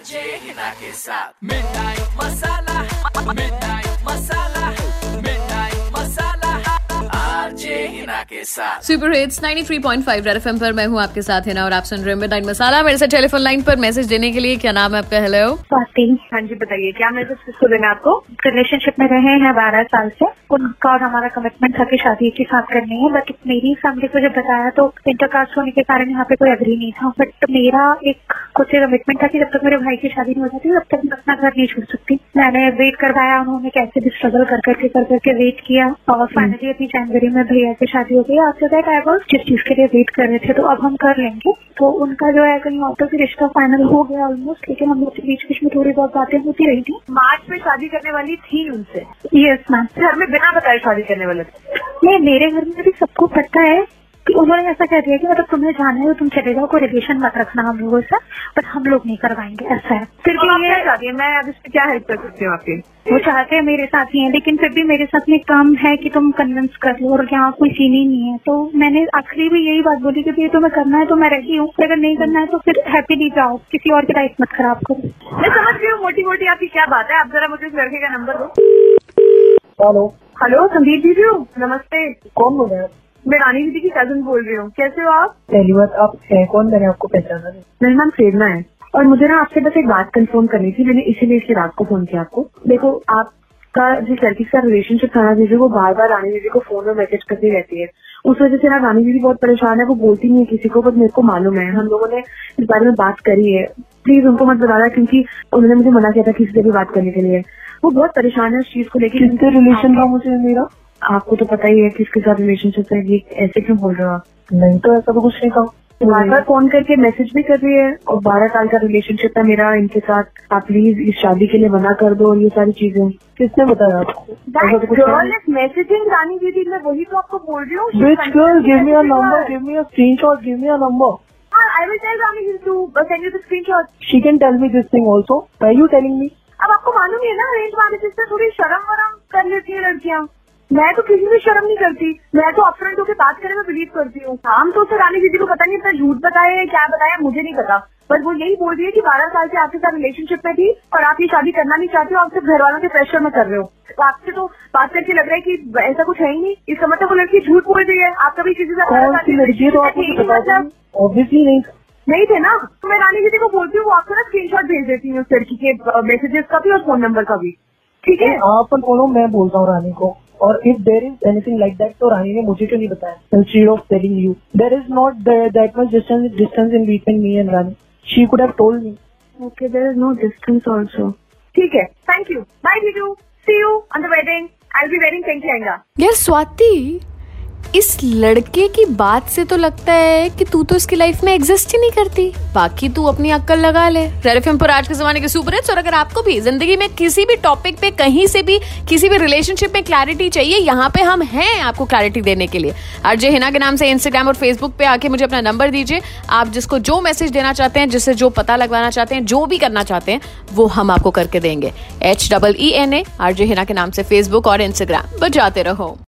RJ Hina के साथ midnight मसाला मिठाई मसाला के साथ सुपर हिट्स 93.5 रेड एफएम पर मैं हूँ आपके साथ है ना और आप सुन रहे हैं मिडनाइट मसाला मेरे से टेलीफोन लाइन पर मैसेज देने के लिए क्या नाम है आपका? हेलो स्वाति। हाँ जी बताइए क्या मैसेज किसको देना आपको? रिलेशनशिप में रहे हैं बारह साल से उनका और हमारा कमिटमेंट था कि शादी एक ही साथ करनी है बट मेरी फैमिली को जब बताया तो इंटरकास्ट होने के कारण यहाँ पे कोई अग्री नहीं था बट मेरा एक कुछ कमिटमेंट था कि जब तक मेरे भाई की शादी नहीं हो जाती तब तक मैं अपना घर नहीं छोड़ सकती। मैंने वेट करवाया उन्होंने कैसे भी स्ट्रगल कर करके कर करके वेट किया और फाइनली अभी जनवरी में भैया की शादी हो गई आफ्टर दैट आई वॉज़ जिस चीज़ के लिए वेट कर रहे थे तो अब हम कर लेंगे। तो उनका जो है कहीं और भी रिश्ता फाइनल हो गया ऑलमोस्ट लेकिन हम लोग के बीच बीच में थोड़ी बहुत बातें होती रही थी। मार्च में शादी करने वाली थी उनसे? यस मैम घर में बिना बताए शादी करने वाले थे? नहीं मेरे घर में भी सबको पता है उन्होंने ऐसा कह दिया कि मतलब तुम्हें जाना है तो तुम चले जाओ कोई रिलेशन मत रखना हम लोगों से बट हम लोग नहीं करवाएँगे ऐसा है। फिर तो भी ये चाहती मैं अब इस पे क्या हेल्प कर सकती हूँ आपकी? वो चाहते हैं मेरे साथ ही है लेकिन फिर भी मेरे साथ में काम है कि तुम कन्विंस कर लो और यहाँ कोई सीन ही नहीं है। तो मैंने आखिरी भी यही बात बोली कि ये तुम्हें करना है तो मैं रही हूँ। अगर नहीं करना है तो फिर हैप्पीली जाओ किसी और की लाइफ मत खराब करो। मैं समझ रही हूँ मोटी मोटी आपकी क्या बात है। आप जरा मुझे इस लड़के का नंबर दो। हेलो हेलो संदीप दीदी हो। नमस्ते। कौन बोल रहे हैं आप? मैं रानी दीदी की कज़न बोल रही हूँ। कैसे हो आप? पहली बात आप है कौन? मैंने आपको पहचाना नहीं। मेरा नाम प्रेरणा है। और मुझे ना आपसे बस एक बात कंफर्म करनी थी मैंने इसीलिए इसलिए रात को फ़ोन किया आपको। देखो आपका जिस लड़की का रिलेशनशिप था ना दीदी वो बार बार रानी दीदी को फ़ोन में मैसेज करती रहती है। उस वजह से ना रानी दीदी बहुत परेशान है वो बोलती नहीं है किसी को बट मेरे को मालूम है। हम लोगों ने इस बारे में बात करी है। प्लीज़ उनको मत बताना क्योंकि उन्होंने मुझे मना किया था किसी से भी बात करने के लिए। वो बहुत परेशान है उस चीज़ को लेकर रिलेशन था मुझे मेरा? आपको तो पता ही है किसके साथ रिलेशनशिप है ये ऐसे क्यों बोल रहे हो आप नहीं तो ऐसा तो कुछ नहीं कहा बार बार फ़ोन करके मैसेज भी कर रही है और बारह साल का रिलेशनशिप है मेरा इनके साथ आप प्लीज़ इस शादी के लिए मना कर दो और ये सारी चीज़ें किसने बताया आपको ऐसा तो मैसेजिंग रानी दीदी मैं वही तो आपको बोल रही हूँ me a number. Give me a screenshot. Give me a number. I will tell Rani दीदी to send you the screenshot She can tell me this thing also. Why are you telling me? अब आपको मालूम ही ना arrange marriage से थोड़ी शर्म वरम कर लेती है लड़कियाँ मैं तो किसी भी शर्म नहीं करती। मैं तो अपफ्रंट होकर बात करने में बिलीव करती हूँ। हम तो सर रानी दीदी को पता नहीं इतना झूठ बताया है क्या बताया मुझे नहीं पता। पर वो यही बोल रही है कि बारह साल से आपके साथ रिलेशनशिप में थी और आप ये शादी करना नहीं चाहते हो आप सिर्फ़ घर वालों के प्रेशर में कर रहे हो। तो आपसे तो बात करके लग रहा है कि ऐसा कुछ है ही नहीं। इसका मतलब वो लड़की झूठ बोल रही है। आप कभी किसी से है तो तो ऑब्वियसली नहीं। नहीं थे ना? तो मैं रानी दीदी को बोलती हूँ वो आपको ना स्क्रीनशॉट भेज देती हूँ उस लड़की के मैसेजेस का भी और फ़ोन नंबर का भी। ठीक है? आप बोलो मैं बोलता हूँ रानी को। और if there is anything like that तो रानी ने मुझे क्यों नहीं बताया? Instead of telling you there is not that much distance distance in between me and Rani she could have told me okay there is no distance also ठीक है thank you bye see you on the wedding I be wedding thank you यार स्वाति इस लड़के की बात से तो लगता है कि तू तो इसकी लाइफ में एग्जिस्ट ही नहीं करती। बाकी तू अपनी अक्कल लगा ले। पर आज के जमाने के सुपर और अगर आपको भी ज़िंदगी में किसी भी टॉपिक पे, कहीं से भी, किसी भी रिलेशनशिप में क्लैरिटी चाहिए, यहाँ पे हम हैं आपको क्लैरिटी देने के लिए। आरजे हिना के नाम से इंस्टाग्राम और फेसबुक पे आके मुझे अपना नंबर दीजिए। आप जिसको जो मैसेज देना चाहते हैं, जिससे जो पता लगवाना चाहते हैं, जो भी करना चाहते हैं, वो हम आपको करके देंगे। H double E N A RJ Hina के नाम से फेसबुक और इंस्टाग्राम बजाते रहो।